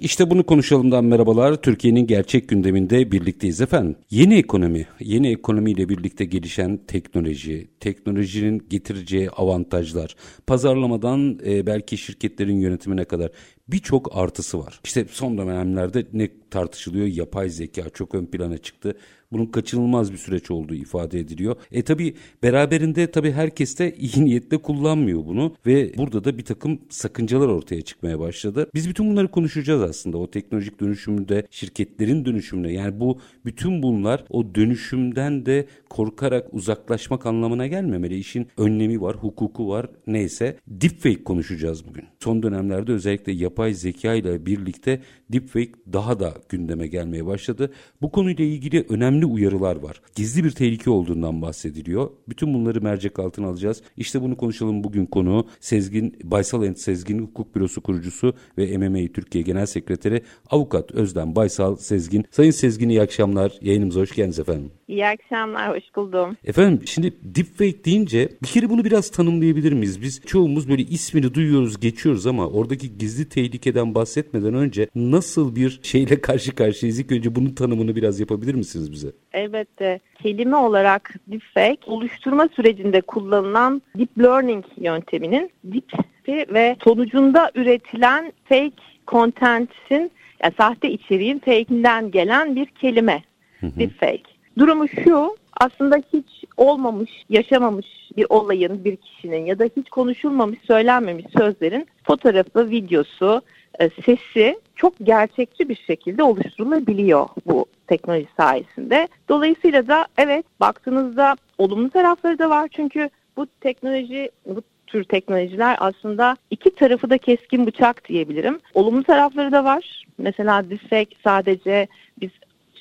İşte bunu konuşalımdan merhabalar. Türkiye'nin gerçek gündeminde birlikteyiz efendim. Yeni ekonomi, yeni ekonomiyle birlikte gelişen teknoloji, teknolojinin getireceği avantajlar, pazarlamadan e, belki şirketlerin yönetimine kadar birçok artısı var. İşte son dönemlerde ne tartışılıyor? Yapay zeka çok ön plana çıktı. Bunun kaçınılmaz bir süreç olduğu ifade ediliyor. E tabi beraberinde tabi herkes de iyi niyetle kullanmıyor bunu ve burada da bir takım sakıncalar ortaya çıkmaya başladı. Biz bütün bunları konuşacağız aslında. O teknolojik dönüşümde şirketlerin dönüşümüne yani bu bütün bunlar o dönüşümden de korkarak uzaklaşmak anlamına gelmemeli. İşin önlemi var, hukuku var neyse. Deepfake konuşacağız bugün. Son dönemlerde özellikle yapay zeka ile birlikte deepfake daha da gündeme gelmeye başladı. Bu konuyla ilgili önemli uyarılar var. Gizli bir tehlike olduğundan bahsediliyor. Bütün bunları mercek altına alacağız. İşte bunu konuşalım bugün konu Sezgin Baysal Ent Sezgin Hukuk Bürosu kurucusu ve MMA Türkiye Genel Sekreteri Avukat Özlem Baysal Sezgin. Sayın Sezgin iyi akşamlar. Yayınımıza hoş geldiniz efendim. İyi akşamlar, hoş buldum. Efendim şimdi deepfake deyince bir kere bunu biraz tanımlayabilir miyiz? Biz çoğumuz böyle ismini duyuyoruz, geçiyoruz ama oradaki gizli tehlikeden bahsetmeden önce nasıl bir şeyle karşı karşıyayız? İlk önce bunun tanımını biraz yapabilir misiniz bize? Elbette. Kelime olarak deepfake, oluşturma sürecinde kullanılan deep learning yönteminin deep ve sonucunda üretilen fake content'in yani sahte içeriğin fake'inden gelen bir kelime. Deepfake. Durumu şu, aslında hiç olmamış, yaşamamış bir olayın, bir kişinin ya da hiç konuşulmamış, söylenmemiş sözlerin fotoğrafı, videosu, e, sesi çok gerçekçi bir şekilde oluşturulabiliyor bu teknoloji sayesinde. Dolayısıyla da evet baktığınızda olumlu tarafları da var çünkü bu teknoloji, bu tür teknolojiler aslında iki tarafı da keskin bıçak diyebilirim. Olumlu tarafları da var. Mesela deepfake sadece biz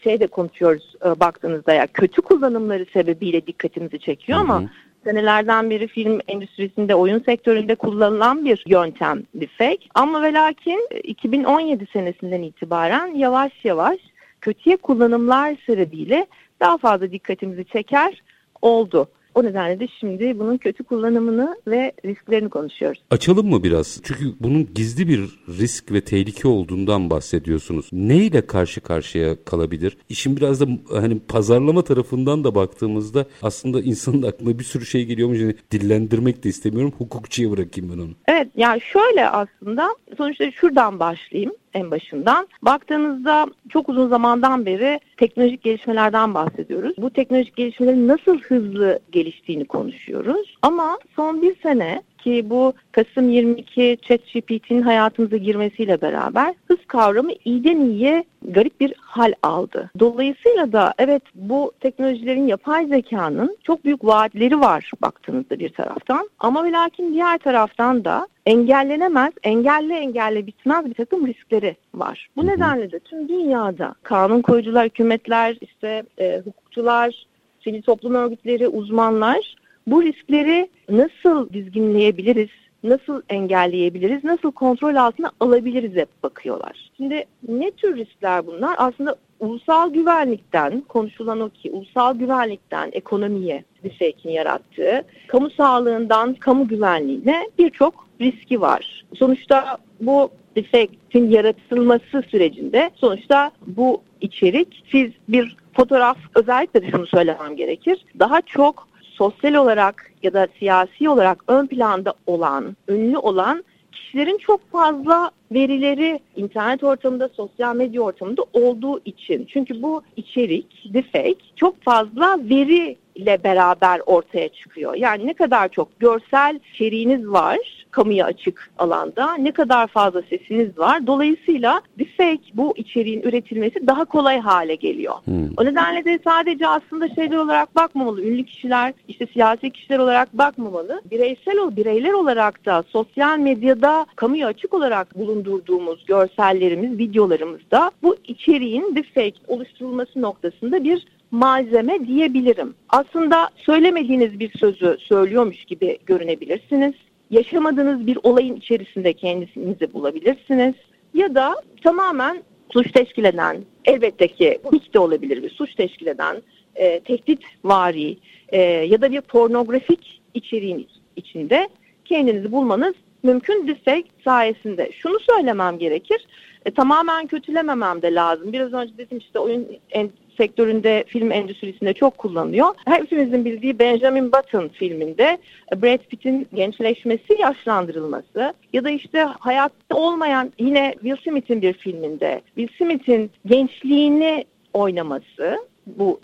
şey de konuşuyoruz e, baktığınızda ya kötü kullanımları sebebiyle dikkatimizi çekiyor ama hı hı. senelerden beri film endüstrisinde, oyun sektöründe kullanılan bir yöntem deepfake. Ama ve lakin 2017 senesinden itibaren yavaş yavaş kötüye kullanımlar sebebiyle daha fazla dikkatimizi çeker oldu. O nedenle de şimdi bunun kötü kullanımını ve risklerini konuşuyoruz. Açalım mı biraz? Çünkü bunun gizli bir risk ve tehlike olduğundan bahsediyorsunuz. Neyle karşı karşıya kalabilir? İşin biraz da hani pazarlama tarafından da baktığımızda aslında insanın aklına bir sürü şey geliyormuş. Yani dillendirmek de istemiyorum. Hukukçuya bırakayım ben onu. Evet yani şöyle aslında sonuçta şuradan başlayayım en başından. Baktığınızda çok uzun zamandan beri teknolojik gelişmelerden bahsediyoruz. Bu teknolojik gelişmelerin nasıl hızlı geliştiğini konuşuyoruz. Ama son bir sene ki bu Kasım 22 ChatGPT'nin hayatımıza girmesiyle beraber hız kavramı iyiden iyiye garip bir hal aldı. Dolayısıyla da evet bu teknolojilerin yapay zekanın çok büyük vaatleri var baktığınızda bir taraftan. Ama ve lakin diğer taraftan da engellenemez, engelle engelle bitmez bir takım riskleri var. Bu nedenle de tüm dünyada kanun koyucular, hükümetler, işte e, hukukçular, sivil toplum örgütleri, uzmanlar bu riskleri nasıl dizginleyebiliriz, nasıl engelleyebiliriz, nasıl kontrol altına alabiliriz hep bakıyorlar. Şimdi ne tür riskler bunlar? Aslında ulusal güvenlikten konuşulan o ki ulusal güvenlikten ekonomiye bir şeyin yarattığı, kamu sağlığından kamu güvenliğine birçok riski var. Sonuçta bu defektin yaratılması sürecinde sonuçta bu içerik siz bir fotoğraf özellikle de şunu söylemem gerekir. Daha çok sosyal olarak ya da siyasi olarak ön planda olan, ünlü olan kişilerin çok fazla verileri internet ortamında, sosyal medya ortamında olduğu için. Çünkü bu içerik, deepfake çok fazla veri ile beraber ortaya çıkıyor. Yani ne kadar çok görsel içeriğiniz var kamuya açık alanda, ne kadar fazla sesiniz var. Dolayısıyla deepfake bu içeriğin üretilmesi daha kolay hale geliyor. Hmm. O nedenle de sadece aslında şeyler olarak bakmamalı. Ünlü kişiler, işte siyasi kişiler olarak bakmamalı. Bireysel o bireyler olarak da sosyal medyada kamuya açık olarak bulundurduğumuz görsellerimiz, videolarımızda bu içeriğin deepfake oluşturulması noktasında bir malzeme diyebilirim. Aslında söylemediğiniz bir sözü söylüyormuş gibi görünebilirsiniz. Yaşamadığınız bir olayın içerisinde kendinizi bulabilirsiniz. Ya da tamamen suç teşkil eden, elbette ki hiç de olabilir bir suç teşkil eden, e, tehdit vari e, ya da bir pornografik içeriğin içinde kendinizi bulmanız mümkün deepfake sayesinde. Şunu söylemem gerekir, e, tamamen kötülememem de lazım. Biraz önce dedim işte oyun en, sektöründe, film endüstrisinde çok kullanılıyor. Hepimizin bildiği Benjamin Button filminde Brad Pitt'in gençleşmesi, yaşlandırılması ya da işte hayatta olmayan yine Will Smith'in bir filminde Will Smith'in gençliğini oynaması bu.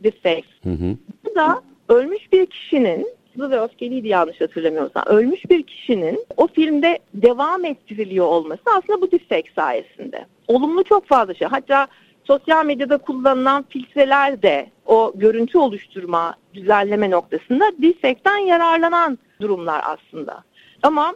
Hı hı. Bu da ölmüş bir kişinin hızlı ve öfkeliydi yanlış hatırlamıyorsam. Ölmüş bir kişinin o filmde devam ettiriliyor olması aslında bu deepfake sayesinde. Olumlu çok fazla şey. Hatta sosyal medyada kullanılan filtreler de o görüntü oluşturma, düzenleme noktasında deepfake'ten yararlanan durumlar aslında. Ama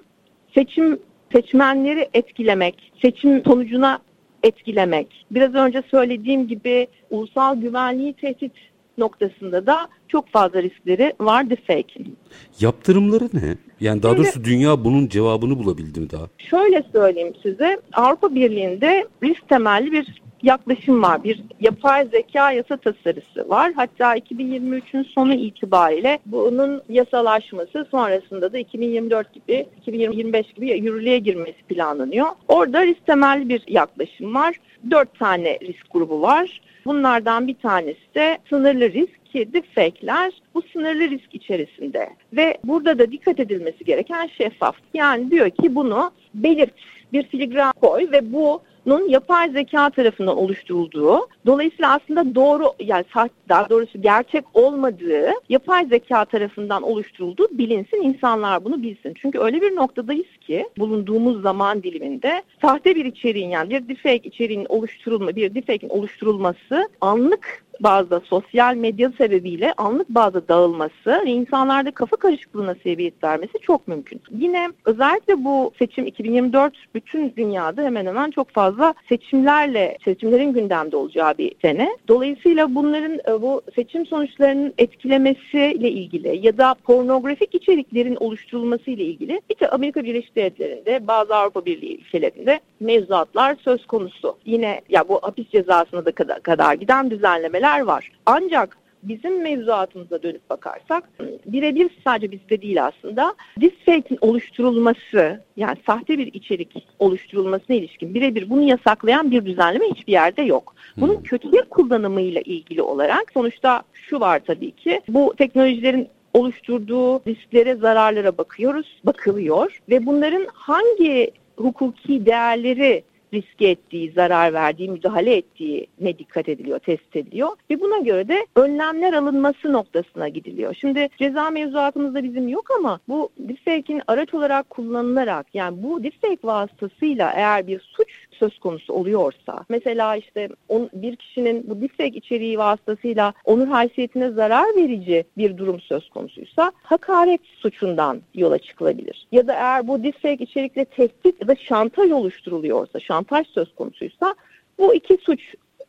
seçim seçmenleri etkilemek, seçim sonucuna etkilemek, biraz önce söylediğim gibi ulusal güvenliği tehdit noktasında da çok fazla riskleri var deepfake'in. Yaptırımları ne? Yani daha doğrusu dünya bunun cevabını bulabildi mi daha? Şöyle söyleyeyim size. Avrupa Birliği'nde risk temelli bir yaklaşım var. Bir yapay zeka yasa tasarısı var. Hatta 2023'ün sonu itibariyle bunun yasalaşması sonrasında da 2024 gibi 2025 gibi yürürlüğe girmesi planlanıyor. Orada risk temelli bir yaklaşım var. Dört tane risk grubu var. Bunlardan bir tanesi de sınırlı risk ki deepfake'ler bu sınırlı risk içerisinde ve burada da dikkat edilmesi gereken şeffaf. Yani diyor ki bunu belirt, bir filigran koy ve bu nun yapay zeka tarafından oluşturulduğu, dolayısıyla aslında doğru yani daha doğrusu gerçek olmadığı yapay zeka tarafından oluşturulduğu bilinsin, insanlar bunu bilsin. Çünkü öyle bir noktadayız ki bulunduğumuz zaman diliminde sahte bir içeriğin yani bir deepfake içeriğin oluşturulma, bir deepfake'in oluşturulması anlık bazda sosyal medya sebebiyle anlık bazda dağılması ve insanlarda kafa karışıklığına sebebiyet vermesi çok mümkün. Yine özellikle bu seçim 2024 bütün dünyada hemen hemen çok fazla seçimlerle, seçimlerin gündemde olacağı bir sene. Dolayısıyla bunların e, bu seçim sonuçlarının etkilemesiyle ilgili ya da pornografik içeriklerin oluşturulması ile ilgili bir de Amerika Birleşik Devletleri'nde bazı Avrupa Birliği ülkelerinde mevzuatlar söz konusu. Yine ya bu hapis cezasına da kadar, kadar giden düzenlemeler var. Ancak bizim mevzuatımıza dönüp bakarsak birebir sadece bizde değil aslında deepfake'in oluşturulması yani sahte bir içerik oluşturulmasına ilişkin birebir bunu yasaklayan bir düzenleme hiçbir yerde yok. Bunun hmm. kötüye kullanımıyla ilgili olarak sonuçta şu var tabii ki bu teknolojilerin oluşturduğu risklere, zararlara bakıyoruz, bakılıyor ve bunların hangi hukuki değerleri riske ettiği, zarar verdiği, müdahale ettiği ne dikkat ediliyor, test ediliyor ve buna göre de önlemler alınması noktasına gidiliyor. Şimdi ceza mevzuatımızda bizim yok ama bu deepfake'in araç olarak kullanılarak yani bu deepfake vasıtasıyla eğer bir suç söz konusu oluyorsa mesela işte on, bir kişinin bu deepfake içeriği vasıtasıyla onur haysiyetine zarar verici bir durum söz konusuysa hakaret suçundan yola çıkılabilir. Ya da eğer bu deepfake içerikle tehdit ya da şantaj oluşturuluyorsa, şantaj söz konusuysa bu iki suç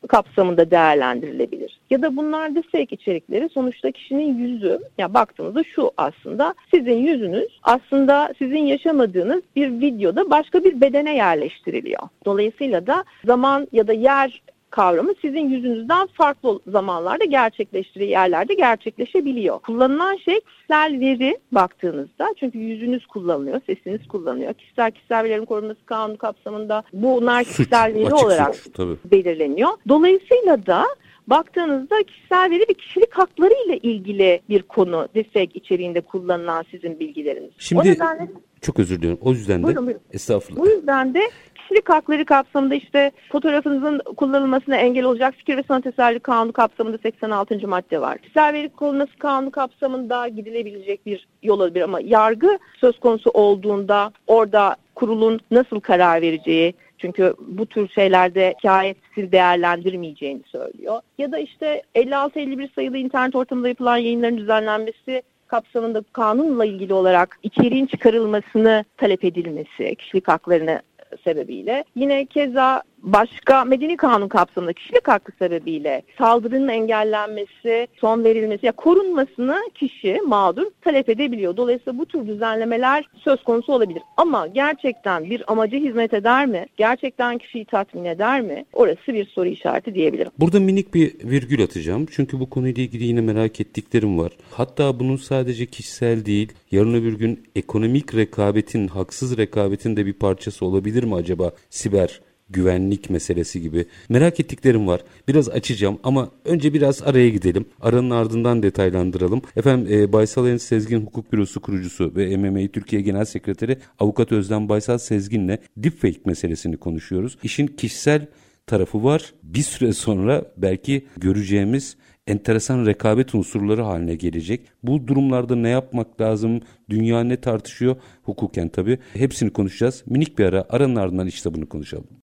kapsamında değerlendirilebilir. Ya da bunlar deepfake içerikleri sonuçta kişinin yüzü, ya baktığınızda şu aslında sizin yüzünüz aslında sizin yaşamadığınız bir videoda başka bir bedene yerleştiriliyor. Dolayısıyla da zaman ya da yer kavramı sizin yüzünüzden farklı zamanlarda gerçekleştiği yerlerde gerçekleşebiliyor. Kullanılan şey kişisel veri baktığınızda çünkü yüzünüz kullanılıyor, sesiniz kullanılıyor. Kişisel kişisel verilerin korunması kanunu kapsamında bunlar kişisel veri olarak suç, tabii. belirleniyor. Dolayısıyla da baktığınızda kişisel veri ve kişilik hakları ile ilgili bir konu DİSEK içeriğinde kullanılan sizin bilgileriniz. Şimdi nedenle, çok özür diliyorum. O yüzden de buyurun, buyurun. estağfurullah. Bu yüzden de kişilik hakları kapsamında işte fotoğrafınızın kullanılmasına engel olacak fikir ve sanat eserleri kanunu kapsamında 86. madde var. Kişisel veri kullanılması kanunu kapsamında gidilebilecek bir yol olabilir ama yargı söz konusu olduğunda orada kurulun nasıl karar vereceği, çünkü bu tür şeylerde hikayetsiz değerlendirmeyeceğini söylüyor. Ya da işte 56-51 sayılı internet ortamında yapılan yayınların düzenlenmesi kapsamında kanunla ilgili olarak içeriğin çıkarılmasını talep edilmesi, kişilik haklarını sebebiyle. Yine keza başka medeni kanun kapsamında kişilik hakkı sebebiyle saldırının engellenmesi, son verilmesi ya korunmasını kişi mağdur talep edebiliyor. Dolayısıyla bu tür düzenlemeler söz konusu olabilir. Ama gerçekten bir amaca hizmet eder mi? Gerçekten kişiyi tatmin eder mi? Orası bir soru işareti diyebilirim. Burada minik bir virgül atacağım. Çünkü bu konuyla ilgili yine merak ettiklerim var. Hatta bunun sadece kişisel değil, yarın öbür gün ekonomik rekabetin, haksız rekabetin de bir parçası olabilir mi acaba siber güvenlik meselesi gibi merak ettiklerim var. Biraz açacağım ama önce biraz araya gidelim. Aranın ardından detaylandıralım. Efendim e, Baysal Enes Sezgin Hukuk Bürosu kurucusu ve MMA Türkiye Genel Sekreteri Avukat Özlem Baysal Sezgin'le deepfake meselesini konuşuyoruz. İşin kişisel tarafı var. Bir süre sonra belki göreceğimiz enteresan rekabet unsurları haline gelecek. Bu durumlarda ne yapmak lazım? Dünya ne tartışıyor? Hukuken tabii. Hepsini konuşacağız. Minik bir ara. Aranın ardından işte bunu konuşalım.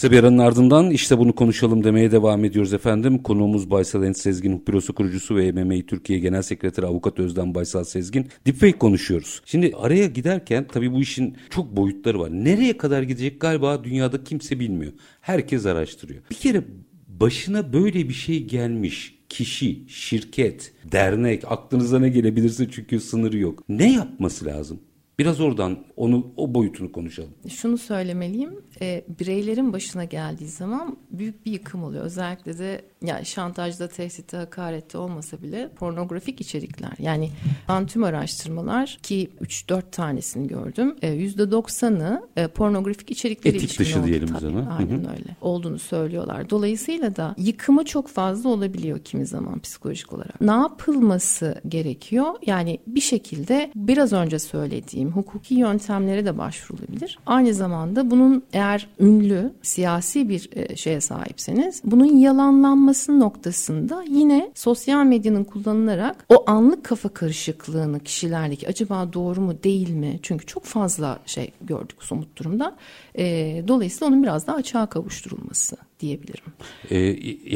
Kısa ardından işte bunu konuşalım demeye devam ediyoruz efendim. Konuğumuz Baysal Enes Sezgin, Bürosu kurucusu ve MMA Türkiye Genel Sekreteri Avukat Özden Baysal Sezgin. Deepfake konuşuyoruz. Şimdi araya giderken tabii bu işin çok boyutları var. Nereye kadar gidecek galiba dünyada kimse bilmiyor. Herkes araştırıyor. Bir kere başına böyle bir şey gelmiş kişi, şirket, dernek aklınıza ne gelebilirse çünkü sınırı yok. Ne yapması lazım? Biraz oradan onu o boyutunu konuşalım. Şunu söylemeliyim. E, bireylerin başına geldiği zaman büyük bir yıkım oluyor. Özellikle de yani şantajda, tehditte, hakarette olmasa bile pornografik içerikler. Yani ben tüm araştırmalar ki 3-4 tanesini gördüm. E, %90'ı e, pornografik içerikleri Etik dışı diyelim biz ona. Aynen Hı-hı. öyle. Olduğunu söylüyorlar. Dolayısıyla da yıkımı çok fazla olabiliyor kimi zaman psikolojik olarak. Ne yapılması gerekiyor? Yani bir şekilde biraz önce söylediğim hukuki yöntemlere de başvurulabilir. Aynı zamanda bunun eğer ünlü siyasi bir e, şeye sahipseniz bunun yalanlanması noktasında yine sosyal medyanın kullanılarak o anlık kafa karışıklığını kişilerdeki acaba doğru mu değil mi? Çünkü çok fazla şey gördük somut durumda. E, dolayısıyla onun biraz daha açığa kavuşturulması diyebilirim. Ee,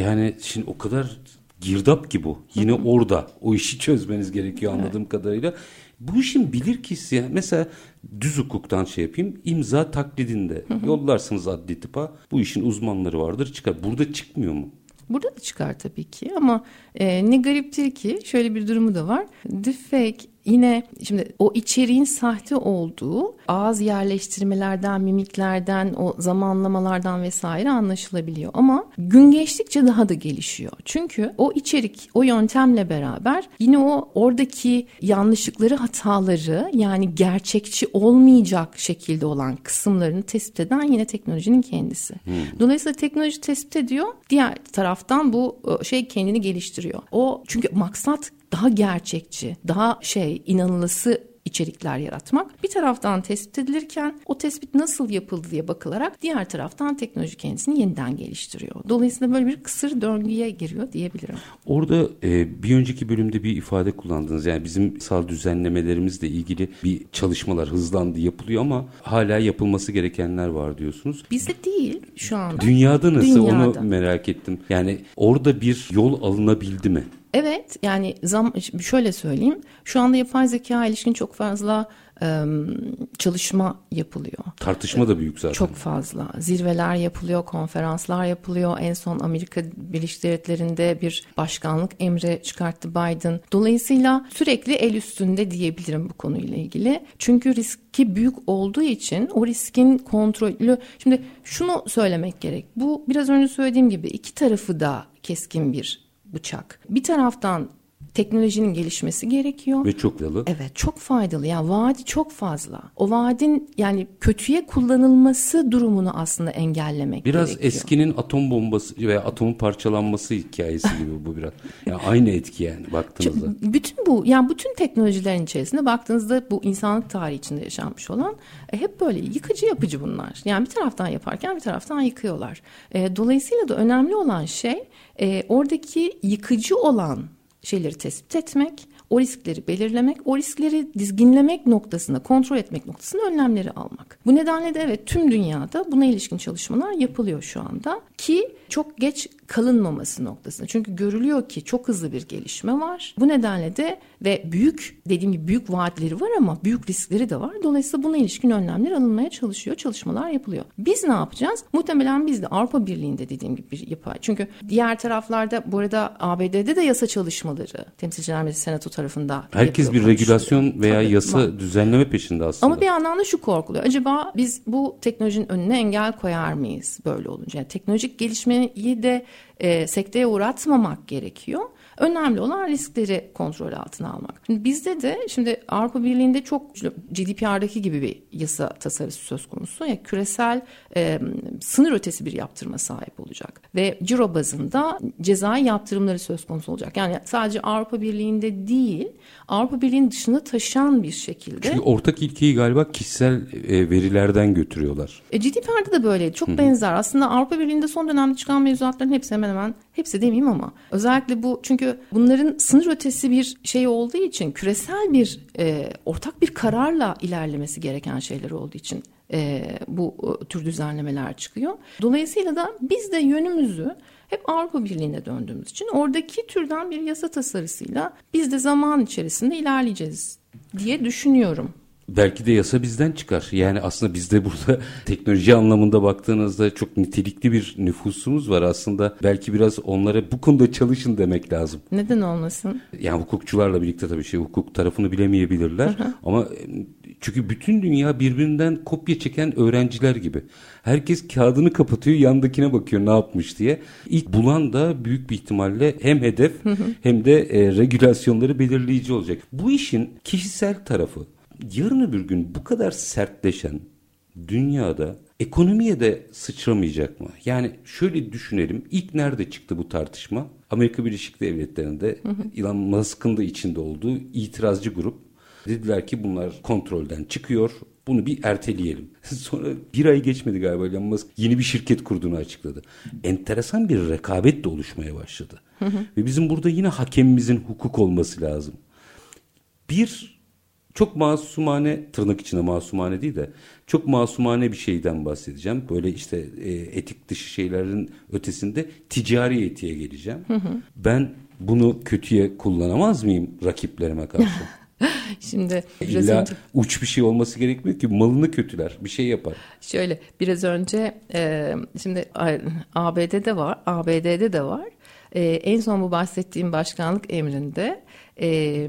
yani şimdi o kadar girdap ki bu. Yine orada o işi çözmeniz gerekiyor anladığım evet. kadarıyla. Bu işin bilir kişisi mesela düz hukuktan şey yapayım imza taklidinde hı hı. yollarsınız adli tıpa bu işin uzmanları vardır çıkar. Burada çıkmıyor mu? Burada da çıkar tabii ki ama e, ne gariptir ki şöyle bir durumu da var. Deepfake Yine şimdi o içeriğin sahte olduğu ağız yerleştirmelerden, mimiklerden, o zamanlamalardan vesaire anlaşılabiliyor. Ama gün geçtikçe daha da gelişiyor. Çünkü o içerik, o yöntemle beraber yine o oradaki yanlışlıkları, hataları yani gerçekçi olmayacak şekilde olan kısımlarını tespit eden yine teknolojinin kendisi. Hmm. Dolayısıyla teknoloji tespit ediyor. Diğer taraftan bu şey kendini geliştiriyor. O çünkü maksat daha gerçekçi, daha şey inanılısı içerikler yaratmak. Bir taraftan tespit edilirken o tespit nasıl yapıldı diye bakılarak diğer taraftan teknoloji kendisini yeniden geliştiriyor. Dolayısıyla böyle bir kısır döngüye giriyor diyebilirim. Orada e, bir önceki bölümde bir ifade kullandınız. Yani bizim sal düzenlemelerimizle ilgili bir çalışmalar hızlandı yapılıyor ama hala yapılması gerekenler var diyorsunuz. Bizde değil şu anda. Dünyada nasıl Dünyada. onu merak ettim. Yani orada bir yol alınabildi mi? Evet yani zam şöyle söyleyeyim. Şu anda yapay zeka ilişkin çok fazla e, çalışma yapılıyor. Tartışma da büyük zaten. Çok fazla. Zirveler yapılıyor, konferanslar yapılıyor. En son Amerika Birleşik Devletleri'nde bir başkanlık emri çıkarttı Biden. Dolayısıyla sürekli el üstünde diyebilirim bu konuyla ilgili. Çünkü riski büyük olduğu için o riskin kontrolü... Şimdi şunu söylemek gerek. Bu biraz önce söylediğim gibi iki tarafı da keskin bir bıçak. Bir taraftan teknolojinin gelişmesi gerekiyor. Ve çok faydalı. Evet çok faydalı. Yani vaadi çok fazla. O vaadin yani kötüye kullanılması durumunu aslında engellemek Biraz gerekiyor. eskinin atom bombası veya atomun parçalanması hikayesi gibi bu biraz. Yani aynı etki yani baktığınızda. Bütün bu yani bütün teknolojilerin içerisinde baktığınızda bu insanlık tarihi içinde yaşanmış olan e, hep böyle yıkıcı yapıcı bunlar. Yani bir taraftan yaparken bir taraftan yıkıyorlar. E, dolayısıyla da önemli olan şey e, oradaki yıkıcı olan şeyleri tespit etmek, o riskleri belirlemek, o riskleri dizginlemek noktasında, kontrol etmek noktasında önlemleri almak. Bu nedenle de evet tüm dünyada buna ilişkin çalışmalar yapılıyor şu anda ki çok geç kalınmaması noktasında. Çünkü görülüyor ki çok hızlı bir gelişme var. Bu nedenle de ve büyük dediğim gibi büyük vaatleri var ama büyük riskleri de var. Dolayısıyla buna ilişkin önlemler alınmaya çalışıyor, çalışmalar yapılıyor. Biz ne yapacağız? Muhtemelen biz de Avrupa Birliği'nde dediğim gibi bir yapı. Çünkü diğer taraflarda bu arada ABD'de de yasa çalışmaları Temsilciler Meclisi Senato tarafında Herkes bir regülasyon veya Tabii, yasa var. düzenleme peşinde aslında. Ama bir yandan da şu korkuluyor. Acaba biz bu teknolojinin önüne engel koyar mıyız böyle olunca? Yani teknolojik gelişmeyi de e, sekteye uğratmamak gerekiyor. Önemli olan riskleri kontrol altına almak. Şimdi bizde de şimdi Avrupa Birliği'nde çok GDPR'daki gibi bir yasa tasarısı söz konusu. Yani küresel e, sınır ötesi bir yaptırma sahip olacak. Ve ciro bazında cezai yaptırımları söz konusu olacak. Yani sadece Avrupa Birliği'nde değil Avrupa Birliği'nin dışına taşan bir şekilde. Çünkü ortak ilkeyi galiba kişisel e, verilerden götürüyorlar. E, GDPR'da da böyle çok benzer. Aslında Avrupa Birliği'nde son dönemde çıkan mevzuatların hepsi hemen hemen hepsi demeyeyim ama özellikle bu çünkü bunların sınır ötesi bir şey olduğu için küresel bir e, ortak bir kararla ilerlemesi gereken şeyler olduğu için e, bu e, tür düzenlemeler çıkıyor. Dolayısıyla da biz de yönümüzü hep Avrupa Birliği'ne döndüğümüz için oradaki türden bir yasa tasarısıyla biz de zaman içerisinde ilerleyeceğiz diye düşünüyorum. Belki de yasa bizden çıkar. Yani aslında bizde burada teknoloji anlamında baktığınızda çok nitelikli bir nüfusumuz var. Aslında belki biraz onlara bu konuda çalışın demek lazım. Neden olmasın? Yani hukukçularla birlikte tabii şey hukuk tarafını bilemeyebilirler. Ama çünkü bütün dünya birbirinden kopya çeken öğrenciler gibi. Herkes kağıdını kapatıyor, yandakine bakıyor ne yapmış diye. İlk bulan da büyük bir ihtimalle hem hedef hem de e, regülasyonları belirleyici olacak. Bu işin kişisel tarafı yarın öbür gün bu kadar sertleşen dünyada ekonomiye de sıçramayacak mı? Yani şöyle düşünelim. İlk nerede çıktı bu tartışma? Amerika Birleşik Devletleri'nde Elon Musk'ın da içinde olduğu itirazcı grup. Dediler ki bunlar kontrolden çıkıyor. Bunu bir erteleyelim. Sonra bir ay geçmedi galiba Elon Musk yeni bir şirket kurduğunu açıkladı. Enteresan bir rekabet de oluşmaya başladı. Ve bizim burada yine hakemimizin hukuk olması lazım. Bir çok masumane tırnak içinde masumane değil de çok masumane bir şeyden bahsedeceğim. Böyle işte e, etik dışı şeylerin ötesinde ticari etiğe geleceğim. Ben bunu kötüye kullanamaz mıyım rakiplerime karşı? Şimdi biraz İlla önce uç bir şey olması gerekmiyor ki malını kötüler bir şey yapar. şöyle biraz önce e, şimdi ABD'de var, ABD'de de var. E, en son bu bahsettiğim başkanlık emrinde e,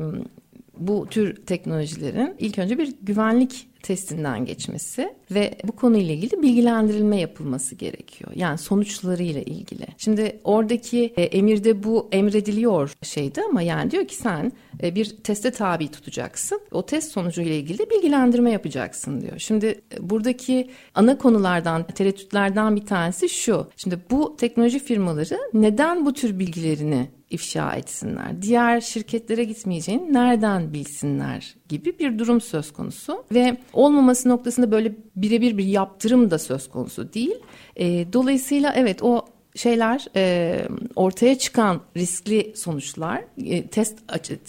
bu tür teknolojilerin ilk önce bir güvenlik testinden geçmesi ve bu konuyla ilgili bilgilendirilme yapılması gerekiyor. Yani sonuçlarıyla ilgili. Şimdi oradaki e, emirde bu emrediliyor şeydi ama yani diyor ki sen e, bir teste tabi tutacaksın. O test sonucuyla ilgili bilgilendirme yapacaksın diyor. Şimdi e, buradaki ana konulardan, tereddütlerden bir tanesi şu. Şimdi bu teknoloji firmaları neden bu tür bilgilerini ifşa etsinler? Diğer şirketlere gitmeyeceğini nereden bilsinler gibi bir durum söz konusu ve olmaması noktasında böyle birebir bir yaptırım da söz konusu değil. E, dolayısıyla evet o şeyler e, ortaya çıkan riskli sonuçlar e, test açı,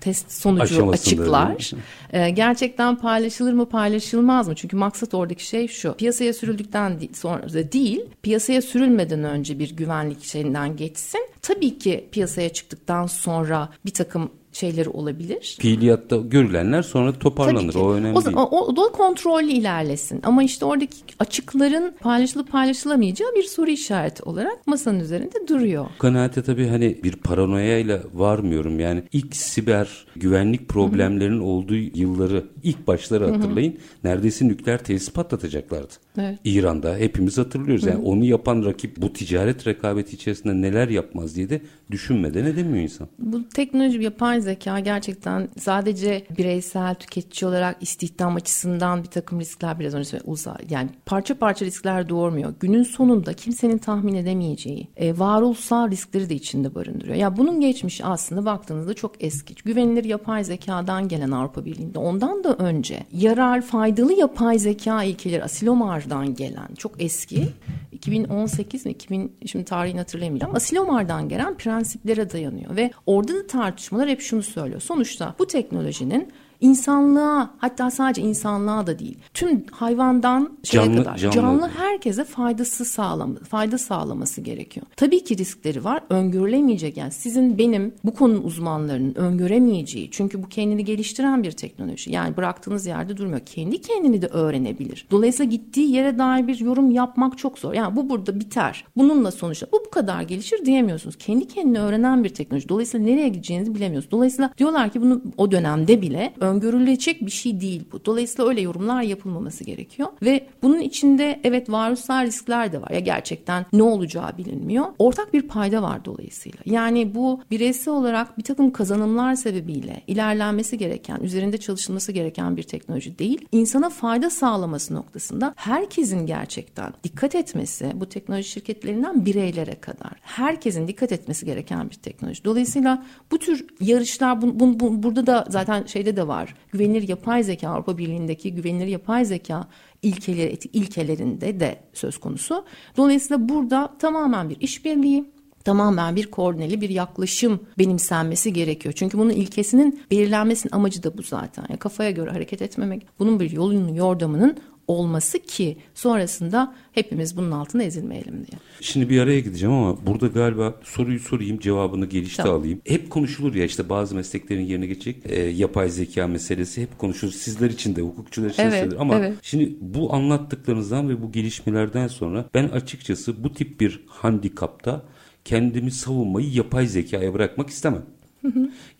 test sonucu açıklar. E, gerçekten paylaşılır mı paylaşılmaz mı? Çünkü maksat oradaki şey şu. Piyasaya sürüldükten sonra değil, piyasaya sürülmeden önce bir güvenlik şeyinden geçsin. Tabii ki piyasaya çıktıktan sonra bir takım şeyleri olabilir. Fiiliyatta görülenler sonra toparlanır. O önemli o, değil. O, o da kontrollü ilerlesin. Ama işte oradaki açıkların paylaşılıp paylaşılamayacağı bir soru işareti olarak masanın üzerinde duruyor. Kanaate tabii hani bir paranoyayla varmıyorum. Yani ilk siber güvenlik problemlerinin olduğu yılları ilk başları hatırlayın. Neredeyse nükleer tesis patlatacaklardı. Evet. İran'da hepimiz hatırlıyoruz. Yani onu yapan rakip bu ticaret rekabeti içerisinde neler yapmaz diye de düşünmeden edemiyor insan. Bu teknoloji yapay zeka gerçekten sadece bireysel tüketici olarak istihdam açısından bir takım riskler biraz önce uzay yani parça parça riskler doğurmuyor. Günün sonunda kimsenin tahmin edemeyeceği e, varoluşsal riskleri de içinde barındırıyor. Ya bunun geçmişi aslında baktığınızda çok eski. Güvenilir yapay zekadan gelen Avrupa Birliği'nde ondan da önce yarar faydalı yapay zeka ilkeleri Asilomar'dan gelen çok eski 2018 mi 2000 şimdi tarihini hatırlayamayacağım. Asilomar'dan gelen prensiplere dayanıyor ve orada da tartışmalar hep şunu söylüyor. Sonuçta bu teknolojinin insanlığa hatta sadece insanlığa da değil tüm hayvandan şeye Canlı- kadar canlı. canlı herkese faydası sağlam fayda sağlaması gerekiyor. Tabii ki riskleri var. Öngörülemeyecek yani sizin benim bu konunun uzmanlarının öngöremeyeceği çünkü bu kendini geliştiren bir teknoloji. Yani bıraktığınız yerde durmuyor. Kendi kendini de öğrenebilir. Dolayısıyla gittiği yere dair bir yorum yapmak çok zor. Yani bu burada biter. Bununla sonuçta bu bu kadar gelişir diyemiyorsunuz. Kendi kendine öğrenen bir teknoloji. Dolayısıyla nereye gideceğinizi bilemiyorsunuz. Dolayısıyla diyorlar ki bunu o dönemde bile öngörülecek bir şey değil bu. Dolayısıyla öyle yorumlar yapılmaması gerekiyor. Ve bunun içinde evet varoluşsal riskler de var. Ya gerçekten ne olacağı bilinmiyor. Ortak bir payda var dolayısıyla. Yani bu bireysel olarak bir takım kazanımlar sebebiyle ilerlenmesi gereken, üzerinde çalışılması gereken bir teknoloji değil. İnsana fayda sağlaması noktasında herkesin gerçekten dikkat etmesi, bu teknoloji şirketlerinden bireylere kadar herkesin dikkat etmesi gereken bir teknoloji. Dolayısıyla bu tür yarışlar bu, bu- bu- burada da zaten şeyde de var. Güvenilir yapay zeka Avrupa Birliği'ndeki güvenilir yapay zeka ilkeleri ilkelerinde de söz konusu. Dolayısıyla burada tamamen bir işbirliği tamamen bir koordineli bir yaklaşım benimsenmesi gerekiyor. Çünkü bunun ilkesinin belirlenmesinin amacı da bu zaten. Yani kafaya göre hareket etmemek, bunun bir yolunun yordamının olması ki sonrasında hepimiz bunun altına ezilmeyelim diye. Şimdi bir araya gideceğim ama burada galiba soruyu sorayım cevabını gelişte Tamam. alayım. Hep konuşulur ya işte bazı mesleklerin yerine geçecek e, yapay zeka meselesi hep konuşulur. Sizler için de hukukçular için de Evet, söylenir. ama evet. şimdi bu anlattıklarınızdan ve bu gelişmelerden sonra ben açıkçası bu tip bir handikapta kendimi savunmayı yapay zekaya bırakmak istemem.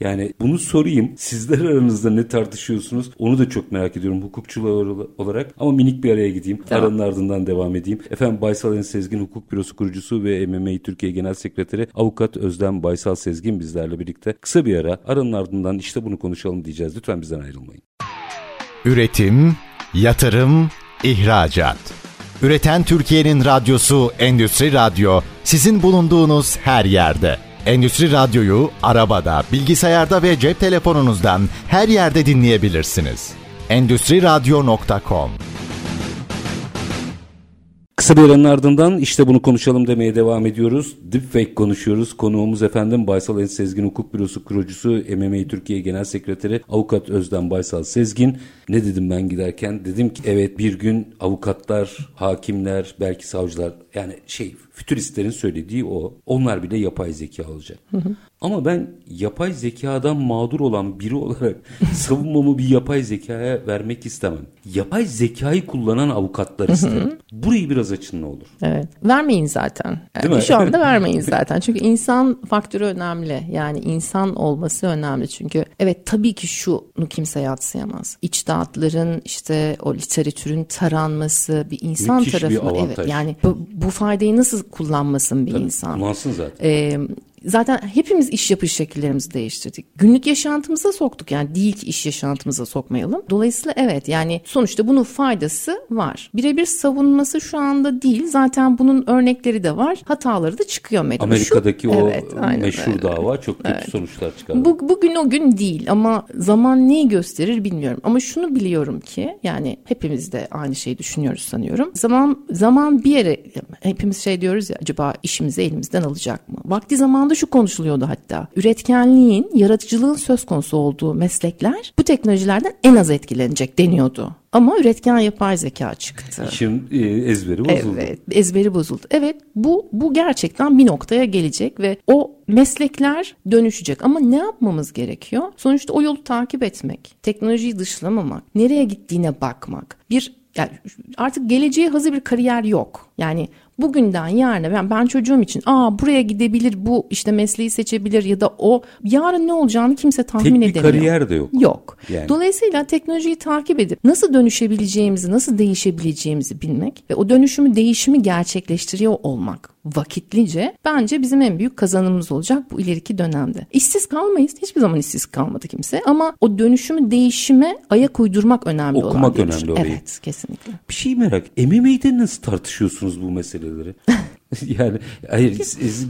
Yani bunu sorayım. Sizler aranızda ne tartışıyorsunuz? Onu da çok merak ediyorum hukukçular olarak. Ama minik bir araya gideyim. Tamam. Aranın ardından devam edeyim. Efendim Baysal En Sezgin Hukuk Bürosu kurucusu ve MMA Türkiye Genel Sekreteri Avukat Özlem Baysal Sezgin bizlerle birlikte. Kısa bir ara. Aranın ardından işte bunu konuşalım diyeceğiz. Lütfen bizden ayrılmayın. Üretim, yatırım, ihracat. Üreten Türkiye'nin radyosu Endüstri Radyo sizin bulunduğunuz her yerde. Endüstri Radyo'yu arabada, bilgisayarda ve cep telefonunuzdan her yerde dinleyebilirsiniz. Endüstri Radyo.com Kısa bir aranın ardından işte bunu konuşalım demeye devam ediyoruz. Deepfake konuşuyoruz. Konuğumuz efendim Baysal En Sezgin Hukuk Bürosu kurucusu, MMA Türkiye Genel Sekreteri Avukat Özlem Baysal Sezgin. Ne dedim ben giderken? Dedim ki evet bir gün avukatlar, hakimler, belki savcılar yani şey fütüristlerin söylediği o. Onlar bile yapay zeka olacak. Ama ben yapay zekadan mağdur olan biri olarak savunmamı bir yapay zekaya vermek istemem. Yapay zekayı kullanan avukatlar isterim. Burayı biraz açın ne olur. Evet. Vermeyin zaten. Değil mi? Şu anda vermeyin zaten. Çünkü insan faktörü önemli. Yani insan olması önemli. Çünkü evet tabii ki şunu kimse yatsıyamaz. İçtihatların işte o literatürün taranması, bir insan Müthiş bir tarafından. avantaj. Evet yani bu, bu faydayı nasıl kullanmasın bir Tabii, insan? Kullansın zaten. Ee, zaten hepimiz iş yapış şekillerimizi değiştirdik. Günlük yaşantımıza soktuk yani değil ki iş yaşantımıza sokmayalım. Dolayısıyla evet yani sonuçta bunun faydası var. Birebir savunması şu anda değil. Zaten bunun örnekleri de var. Hataları da çıkıyor medyada. Amerika'daki Şu- o Evet, aynen meşhur öyle. dava çok kötü sonuçlar çıkardı. Bu, bugün o gün değil ama zaman neyi gösterir bilmiyorum. Ama şunu biliyorum ki yani hepimiz de aynı şeyi düşünüyoruz sanıyorum. Zaman zaman bir yere hepimiz şey diyoruz ya acaba işimizi elimizden alacak mı? Vakti zaman ortamda şu konuşuluyordu hatta. Üretkenliğin, yaratıcılığın söz konusu olduğu meslekler bu teknolojilerden en az etkilenecek deniyordu. Ama üretken yapay zeka çıktı. İşin e, ezberi bozuldu. Evet, ezberi bozuldu. Evet, bu bu gerçekten bir noktaya gelecek ve o meslekler dönüşecek. Ama ne yapmamız gerekiyor? Sonuçta o yolu takip etmek, teknolojiyi dışlamamak, nereye gittiğine bakmak. Bir yani artık geleceğe hazır bir kariyer yok. Yani bugünden yarına ben, ben çocuğum için aa buraya gidebilir bu işte mesleği seçebilir ya da o yarın ne olacağını kimse tahmin Tek edemiyor. bir kariyer de yok. Yok. Yani. Dolayısıyla teknolojiyi takip edip nasıl dönüşebileceğimizi, nasıl değişebileceğimizi bilmek ve o dönüşümü, değişimi gerçekleştiriyor olmak vakitlice bence bizim en büyük kazanımımız olacak bu ileriki dönemde. İşsiz kalmayız. Hiçbir zaman işsiz kalmadı kimse ama o dönüşümü, değişime ayak uydurmak önemli olan Okumak önemli orayı. Evet, kesinlikle. Bir şey merak. MMA'de nasıl tartışıyorsunuz bu meseleleri? yani hayır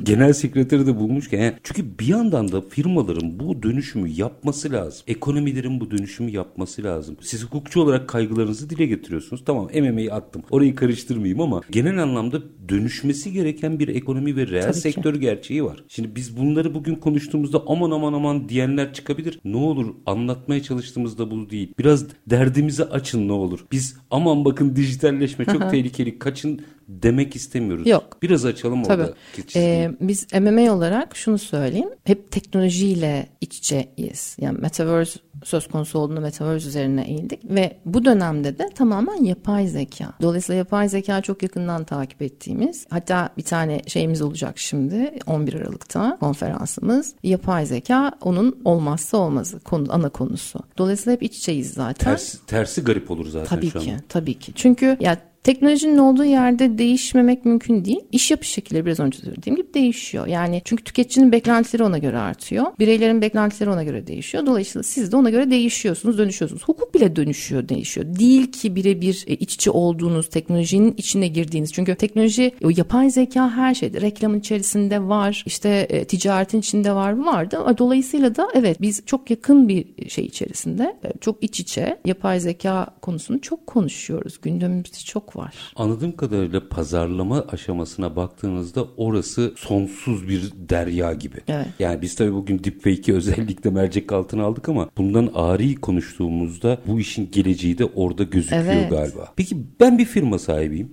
genel sekreteri de bulmuşken yani çünkü bir yandan da firmaların bu dönüşümü yapması lazım. Ekonomilerin bu dönüşümü yapması lazım. Siz hukukçu olarak kaygılarınızı dile getiriyorsunuz. Tamam MMA'yi attım. Orayı karıştırmayayım ama genel anlamda dönüşmesi gereken bir ekonomi ve reel Tabii ki. sektör gerçeği var. Şimdi biz bunları bugün konuştuğumuzda aman aman aman diyenler çıkabilir. Ne olur anlatmaya çalıştığımızda bu değil. Biraz derdimizi açın ne olur. Biz aman bakın dijitalleşme çok tehlikeli kaçın demek istemiyoruz. Yok. Biraz açalım Tabii. orada. Ee, biz MMA olarak şunu söyleyeyim. Hep teknolojiyle iç içeyiz. Yani Metaverse söz konusu olduğunda Metaverse üzerine eğildik. Ve bu dönemde de tamamen yapay zeka. Dolayısıyla yapay zeka çok yakından takip ettiğimiz. Hatta bir tane şeyimiz olacak şimdi 11 Aralık'ta konferansımız. Yapay zeka onun olmazsa olmazı. Konu, ana konusu. Dolayısıyla hep iç içeyiz zaten. tersi, tersi garip olur zaten Tabii şu ki, an. tabii ki. Çünkü ya teknolojinin olduğu yerde değişmemek mümkün değil. İş yapış şekilleri biraz önce söylediğim gibi değişiyor. Yani çünkü tüketicinin beklentileri ona göre artıyor. Bireylerin beklentileri ona göre değişiyor. Dolayısıyla siz de ona göre değişiyorsunuz, dönüşüyorsunuz. Hukuk bile dönüşüyor, değişiyor. Değil ki birebir e, iç içe olduğunuz, teknolojinin içine girdiğiniz. Çünkü teknoloji, o yapay zeka her şeyde. Reklamın içerisinde var, işte e, ticaretin içinde var, vardı. Dolayısıyla da evet biz çok yakın bir şey içerisinde, e, çok iç içe yapay zeka konusunu çok konuşuyoruz. Gündemimizde çok var. Anladığım kadarıyla pazarlama aşamasına baktığınızda orası sonsuz bir derya gibi. Evet. Yani biz tabii bugün deepfake'i özellikle mercek altına aldık ama bundan ari konuştuğumuzda bu işin geleceği de orada gözüküyor Evet. galiba. Peki ben bir firma sahibiyim.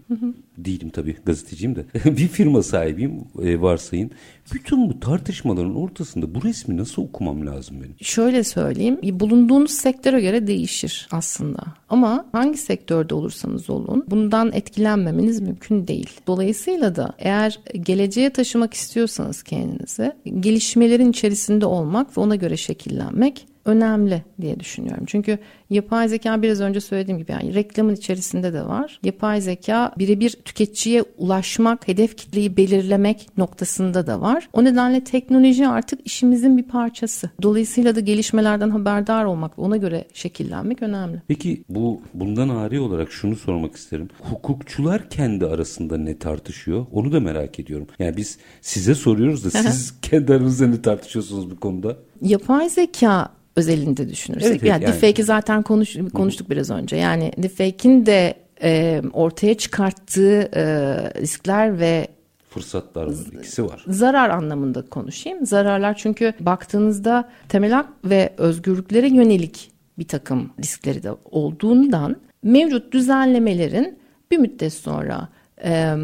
Değilim tabii gazeteciyim de. bir firma sahibiyim e, varsayın. Bütün bu tartışmaların ortasında bu resmi nasıl okumam lazım benim? Şöyle söyleyeyim, bulunduğunuz sektöre göre değişir aslında. Ama hangi sektörde olursanız olun, bundan etkilenmemeniz mümkün değil. Dolayısıyla da eğer geleceğe taşımak istiyorsanız kendinizi, gelişmelerin içerisinde olmak ve ona göre şekillenmek önemli diye düşünüyorum. Çünkü yapay zeka biraz önce söylediğim gibi yani reklamın içerisinde de var. Yapay zeka birebir tüketiciye ulaşmak, hedef kitleyi belirlemek noktasında da var. O nedenle teknoloji artık işimizin bir parçası. Dolayısıyla da gelişmelerden haberdar olmak ve ona göre şekillenmek önemli. Peki bu bundan ari olarak şunu sormak isterim. Hukukçular kendi arasında ne tartışıyor? Onu da merak ediyorum. Yani biz size soruyoruz da siz kendi aranızda ne tartışıyorsunuz bu konuda? Yapay zeka özelinde düşünürsek. Evet, yani, yani. deepfake'i zaten konuş, konuştuk biraz önce. Yani deepfake'in de e, ortaya çıkarttığı e, riskler ve Fırsatlar var. ikisi var. zarar anlamında konuşayım. Zararlar çünkü baktığınızda temel hak ve özgürlüklere yönelik bir takım riskleri de olduğundan mevcut düzenlemelerin bir müddet sonra e,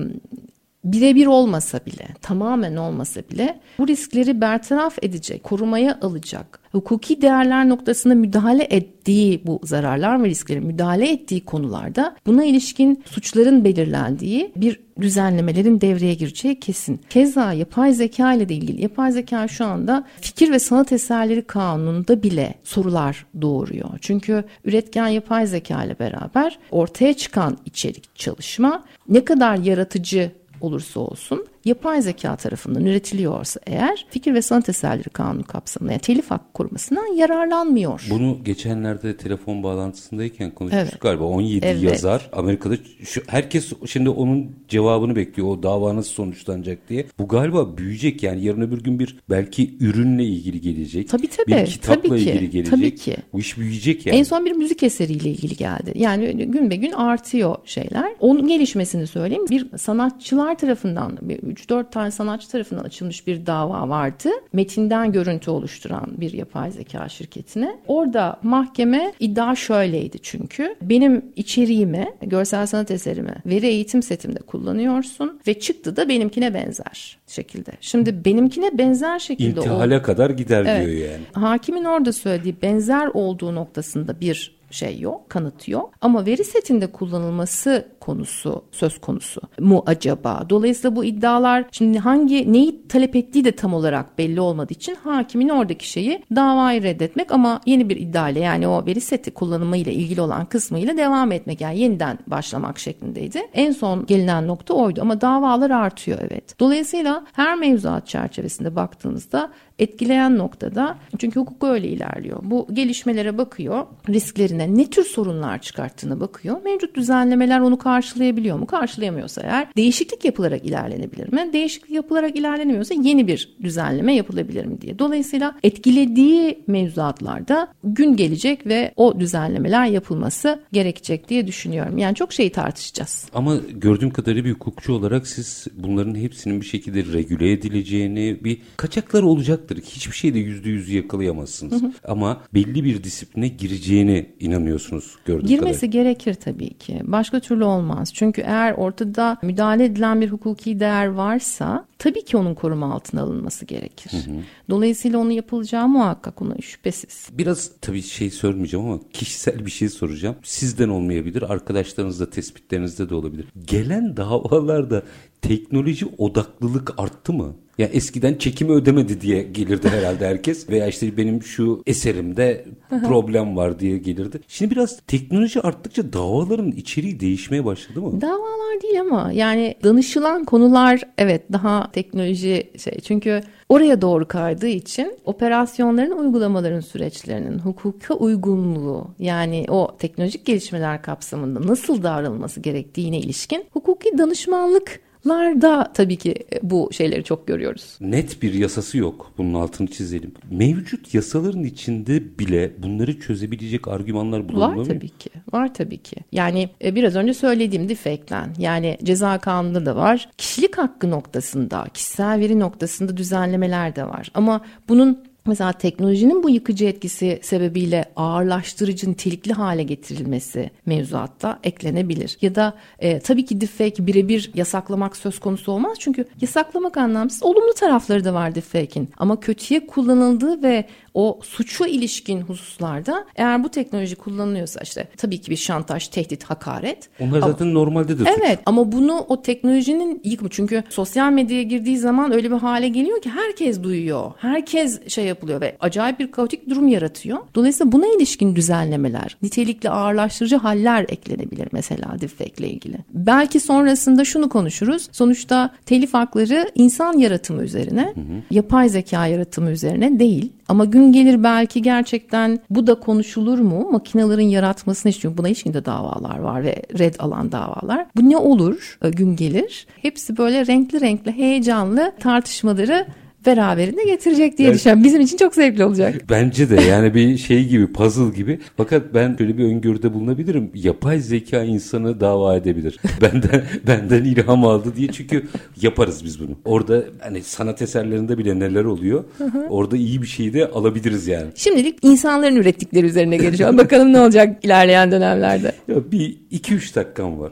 birebir olmasa bile, tamamen olmasa bile bu riskleri bertaraf edecek, korumaya alacak, hukuki değerler noktasında müdahale ettiği bu zararlar ve risklerin müdahale ettiği konularda buna ilişkin suçların belirlendiği bir düzenlemelerin devreye gireceği kesin. Keza yapay zeka ile de ilgili yapay zeka şu anda fikir ve sanat eserleri kanununda bile sorular doğuruyor. Çünkü üretken yapay zeka ile beraber ortaya çıkan içerik çalışma ne kadar yaratıcı olursa olsun yapay zeka tarafından üretiliyorsa eğer fikir ve sanat eserleri kanunu kapsamında yani telif hakkı korumasından yararlanmıyor. Bunu geçenlerde telefon bağlantısındayken konuşmuştuk Evet. galiba. 17 Evet. yazar Amerika'da şu, herkes şimdi onun cevabını bekliyor. O dava nasıl sonuçlanacak diye. Bu galiba büyüyecek yani yarın öbür gün bir belki ürünle ilgili gelecek. Tabii, tabii. Bir kitapla Tabii ki. ilgili gelecek. Tabii ki. Bu iş büyüyecek yani. En son bir müzik eseriyle ilgili geldi. Yani gün be gün artıyor şeyler. Onun gelişmesini söyleyeyim. Bir sanatçılar tarafından bir 3-4 tane sanatçı tarafından açılmış bir dava vardı. Metinden görüntü oluşturan bir yapay zeka şirketine. Orada mahkeme iddia şöyleydi çünkü. Benim içeriğimi, görsel sanat eserimi veri eğitim setimde kullanıyorsun ve çıktı da benimkine benzer şekilde. Şimdi benimkine benzer şekilde İntihale ol... kadar gider evet. diyor yani. Hakimin orada söylediği benzer olduğu noktasında bir şey yok, kanıt yok. Ama veri setinde kullanılması konusu söz konusu mu acaba? Dolayısıyla bu iddialar şimdi hangi neyi talep ettiği de tam olarak belli olmadığı için hakimin oradaki şeyi davayı reddetmek ama yeni bir iddia ile yani o veri seti kullanımı ile ilgili olan kısmıyla devam etmek yani yeniden başlamak şeklindeydi. En son gelinen nokta oydu ama davalar artıyor evet. Dolayısıyla her mevzuat çerçevesinde baktığınızda etkileyen noktada çünkü hukuk öyle ilerliyor. Bu gelişmelere bakıyor, risklerine ne tür sorunlar çıkarttığına bakıyor. Mevcut düzenlemeler onu karşılayabiliyor mu? Karşılayamıyorsa eğer değişiklik yapılarak ilerlenebilir mi? Değişiklik yapılarak ilerlenemiyorsa yeni bir düzenleme yapılabilir mi diye. Dolayısıyla etkilediği mevzuatlarda gün gelecek ve o düzenlemeler yapılması gerekecek diye düşünüyorum. Yani çok şeyi tartışacağız. Ama gördüğüm kadarıyla bir hukukçu olarak siz bunların hepsinin bir şekilde regüle edileceğini, bir kaçaklar olacaktır. Hiçbir şeyde yüzde yüz yakalayamazsınız. Hı hı. Ama belli bir disipline gireceğine inanıyorsunuz gördüğüm Girmesi kadarıyla. gerekir tabii ki. Başka türlü olmaz. Çünkü eğer ortada müdahale edilen bir hukuki değer varsa tabii ki onun koruma altına alınması gerekir. Hı hı. Dolayısıyla onun yapılacağı muhakkak ona şüphesiz. Biraz tabii şey sormayacağım ama kişisel bir şey soracağım. Sizden olmayabilir, arkadaşlarınızda, tespitlerinizde de olabilir. Gelen davalarda teknoloji odaklılık arttı mı? Ya eskiden çekimi ödemedi diye gelirdi herhalde herkes veya işte benim şu eserimde problem var diye gelirdi. Şimdi biraz teknoloji arttıkça davaların içeriği değişmeye başladı mı? Davalar değil ama yani danışılan konular evet daha teknoloji şey çünkü oraya doğru kaydığı için operasyonların uygulamaların süreçlerinin hukuka uygunluğu yani o teknolojik gelişmeler kapsamında nasıl davranılması gerektiğine ilişkin hukuki danışmanlık larda tabii ki bu şeyleri çok görüyoruz. Net bir yasası yok. Bunun altını çizelim. Mevcut yasaların içinde bile bunları çözebilecek argümanlar bulunmuyor Var tabii ki. Var tabii ki. Yani e, biraz önce söylediğim defekten yani ceza kanununda da var. Kişilik hakkı noktasında, kişisel veri noktasında düzenlemeler de var. Ama bunun Mesela teknolojinin bu yıkıcı etkisi sebebiyle ağırlaştırıcı nitelikli hale getirilmesi mevzuatta eklenebilir. Ya da e, tabii ki deepfake birebir yasaklamak söz konusu olmaz. Çünkü yasaklamak anlamsız olumlu tarafları da var deepfake'in. Ama kötüye kullanıldığı ve o suçu ilişkin hususlarda eğer bu teknoloji kullanılıyorsa işte tabii ki bir şantaj, tehdit, hakaret. Onlar zaten ama, normalde de suç. Evet ama bunu o teknolojinin yıkımı çünkü sosyal medyaya girdiği zaman öyle bir hale geliyor ki herkes duyuyor. Herkes şey yapılıyor ve acayip bir kaotik durum yaratıyor. Dolayısıyla buna ilişkin düzenlemeler, nitelikli ağırlaştırıcı haller eklenebilir mesela deepfake ile ilgili. Belki sonrasında şunu konuşuruz. Sonuçta telif hakları insan yaratımı üzerine, hı hı. yapay zeka yaratımı üzerine değil. Ama gün gelir belki gerçekten bu da konuşulur mu? Makinelerin yaratmasını istiyor. Buna ilişkin de davalar var ve red alan davalar. Bu ne olur e, gün gelir? Hepsi böyle renkli renkli heyecanlı tartışmaları beraberinde getirecek diye evet. düşünüyorum. Bizim için çok zevkli olacak. Bence de yani bir şey gibi puzzle gibi. Fakat ben şöyle bir öngörüde bulunabilirim. Yapay zeka insanı dava edebilir. benden benden ilham aldı diye çünkü yaparız biz bunu. Orada hani sanat eserlerinde bile neler oluyor. Orada iyi bir şey de alabiliriz yani. Şimdilik insanların ürettikleri üzerine geleceğim. Bakalım ne olacak ilerleyen dönemlerde. Ya bir iki üç dakikam var.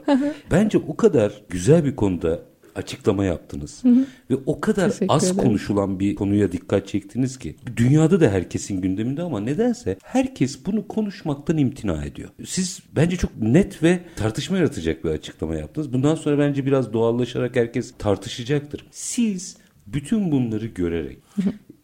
Bence o kadar güzel bir konuda açıklama yaptınız. Hı hı. Ve o kadar Teşekkür az ederim. konuşulan bir konuya dikkat çektiniz ki. Dünyada da herkesin gündeminde ama nedense herkes bunu konuşmaktan imtina ediyor. Siz bence çok net ve tartışma yaratacak bir açıklama yaptınız. Bundan sonra bence biraz doğallaşarak herkes tartışacaktır. Siz bütün bunları görerek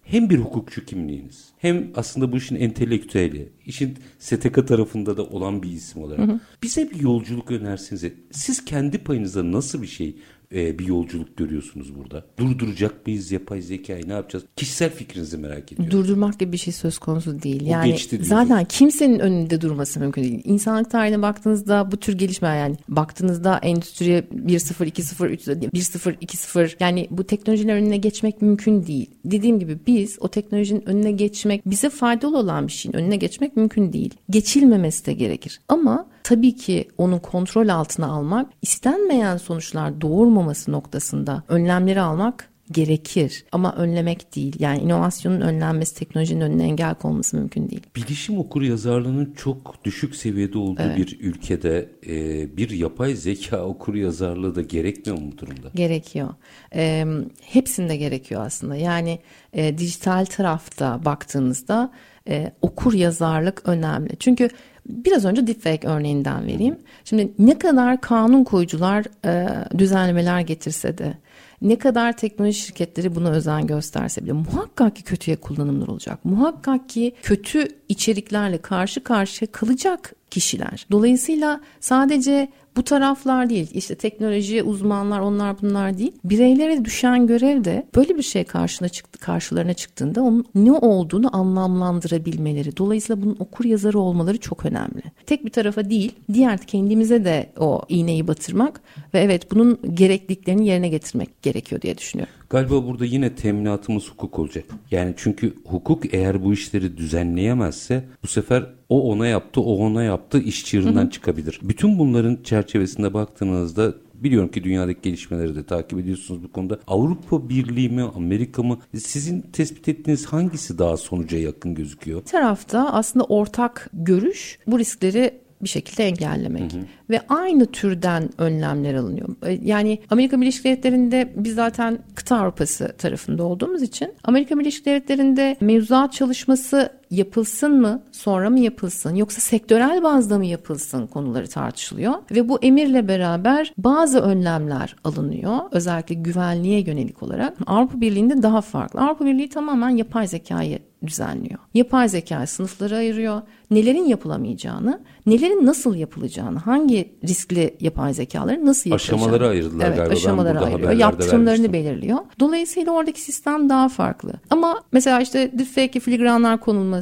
hem bir hukukçu kimliğiniz hem aslında bu işin entelektüeli, işin STK tarafında da olan bir isim olarak hı hı. bize bir yolculuk önersiniz. Siz kendi payınıza nasıl bir şey e, bir yolculuk görüyorsunuz burada? Durduracak mıyız yapay zekayı ne yapacağız? Kişisel fikrinizi merak ediyorum. Durdurmak gibi bir şey söz konusu değil. O yani zaten kimsenin önünde durması mümkün değil. İnsanlık tarihine baktığınızda bu tür gelişme yani baktığınızda endüstriye 1.0, 2.0, 3.0, 1.0, 2.0 yani bu teknolojinin önüne geçmek mümkün değil. Dediğim gibi biz o teknolojinin önüne geçmek bize faydalı olan bir şeyin önüne geçmek mümkün değil. Geçilmemesi de gerekir. Ama tabii ki onun kontrol altına almak, istenmeyen sonuçlar doğurmaması noktasında önlemleri almak gerekir ama önlemek değil. Yani inovasyonun önlenmesi teknolojinin önüne engel konması mümkün değil. Bilişim okur yazarlığının çok düşük seviyede olduğu evet. bir ülkede e, bir yapay zeka okur yazarlığı da gerekmiyor mu bu durumda? Gerekiyor. E, hepsinde gerekiyor aslında. Yani e, dijital tarafta baktığınızda e, okur yazarlık önemli. Çünkü biraz önce deepfake örneğinden vereyim. Şimdi ne kadar kanun koyucular e, düzenlemeler getirse de ne kadar teknoloji şirketleri buna özen gösterse bile muhakkak ki kötüye kullanımlar olacak. Muhakkak ki kötü içeriklerle karşı karşıya kalacak kişiler. Dolayısıyla sadece bu taraflar değil işte teknoloji uzmanlar onlar bunlar değil. Bireylere düşen görev de böyle bir şey karşına çıktı, karşılarına çıktığında onun ne olduğunu anlamlandırabilmeleri. Dolayısıyla bunun okur yazarı olmaları çok önemli. Tek bir tarafa değil diğer kendimize de o iğneyi batırmak ve evet bunun gerekliliklerini yerine getirmek gerekiyor diye düşünüyorum. Galiba burada yine teminatımız hukuk olacak. Yani çünkü hukuk eğer bu işleri düzenleyemezse bu sefer o ona yaptı, o ona yaptı iş çığırından çıkabilir. Bütün bunların çerçevesinde baktığınızda Biliyorum ki dünyadaki gelişmeleri de takip ediyorsunuz bu konuda. Avrupa Birliği mi, Amerika mı? Sizin tespit ettiğiniz hangisi daha sonuca yakın gözüküyor? Bir tarafta aslında ortak görüş bu riskleri bir şekilde engellemek. Hı hı. Ve aynı türden önlemler alınıyor. E, yani Amerika Birleşik Devletleri'nde biz zaten kıta Avrupası tarafında olduğumuz için Amerika Birleşik Devletleri'nde mevzuat çalışması yapılsın mı sonra mı yapılsın yoksa sektörel bazda mı yapılsın konuları tartışılıyor ve bu emirle beraber bazı önlemler alınıyor özellikle güvenliğe yönelik olarak Avrupa Birliği'nde daha farklı Avrupa Birliği tamamen yapay zekayı düzenliyor. Yapay zeka sınıfları ayırıyor. Nelerin yapılamayacağını, nelerin nasıl yapılacağını, hangi riskli yapay zekaları nasıl yapılacağını. Aşamaları ayırdılar evet, galiba. Aşamaları ayırıyor. Yaptırımlarını belirliyor. Dolayısıyla oradaki sistem daha farklı. Ama mesela işte deepfake filigranlar konulması,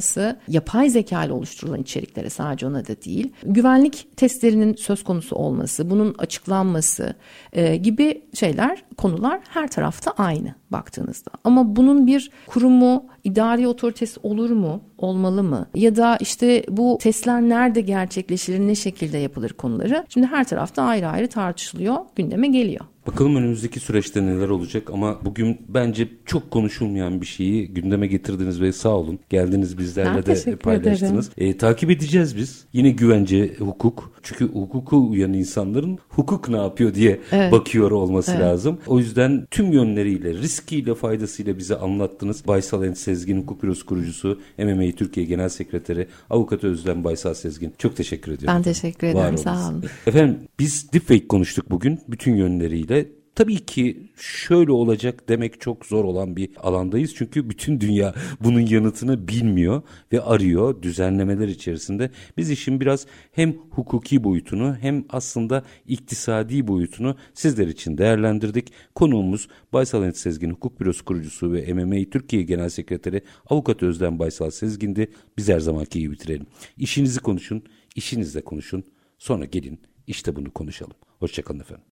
yapay zeka ile oluşturulan içeriklere sadece ona da değil. Güvenlik testlerinin söz konusu olması, bunun açıklanması e, gibi şeyler, konular her tarafta aynı baktığınızda. Ama bunun bir kurumu, idari otoritesi olur mu? Olmalı mı? Ya da işte bu testler nerede gerçekleşir, ne şekilde yapılır konuları. Şimdi her tarafta ayrı ayrı tartışılıyor, gündeme geliyor. Bakalım önümüzdeki süreçte neler olacak ama bugün bence çok konuşulmayan bir şeyi gündeme getirdiniz ve sağ olun. Geldiniz bizlerle ben de paylaştınız. E, takip edeceğiz biz. Yine güvence, hukuk. Çünkü hukuku uyan insanların hukuk ne yapıyor diye evet. bakıyor olması evet. lazım. O yüzden tüm yönleriyle, riskiyle, faydasıyla bize anlattınız. Baysal Ent Sezgin, hukuk bürosu kurucusu, MMA Türkiye Genel Sekreteri, Avukat Özlem Baysal Sezgin. Çok teşekkür ediyorum. Ben teşekkür ederim. Sağ olun. Efendim biz deepfake konuştuk bugün bütün yönleriyle Tabii ki şöyle olacak demek çok zor olan bir alandayız. Çünkü bütün dünya bunun yanıtını bilmiyor ve arıyor düzenlemeler içerisinde. Biz işin biraz hem hukuki boyutunu hem aslında iktisadi boyutunu sizler için değerlendirdik. Konuğumuz Baysal Ent Sezgin Hukuk Bürosu kurucusu ve MMA Türkiye Genel Sekreteri Avukat Özlem Baysal Sezgin'di. Biz her zamanki gibi bitirelim. İşinizi konuşun, işinizle konuşun. Sonra gelin işte bunu konuşalım. Hoşçakalın efendim.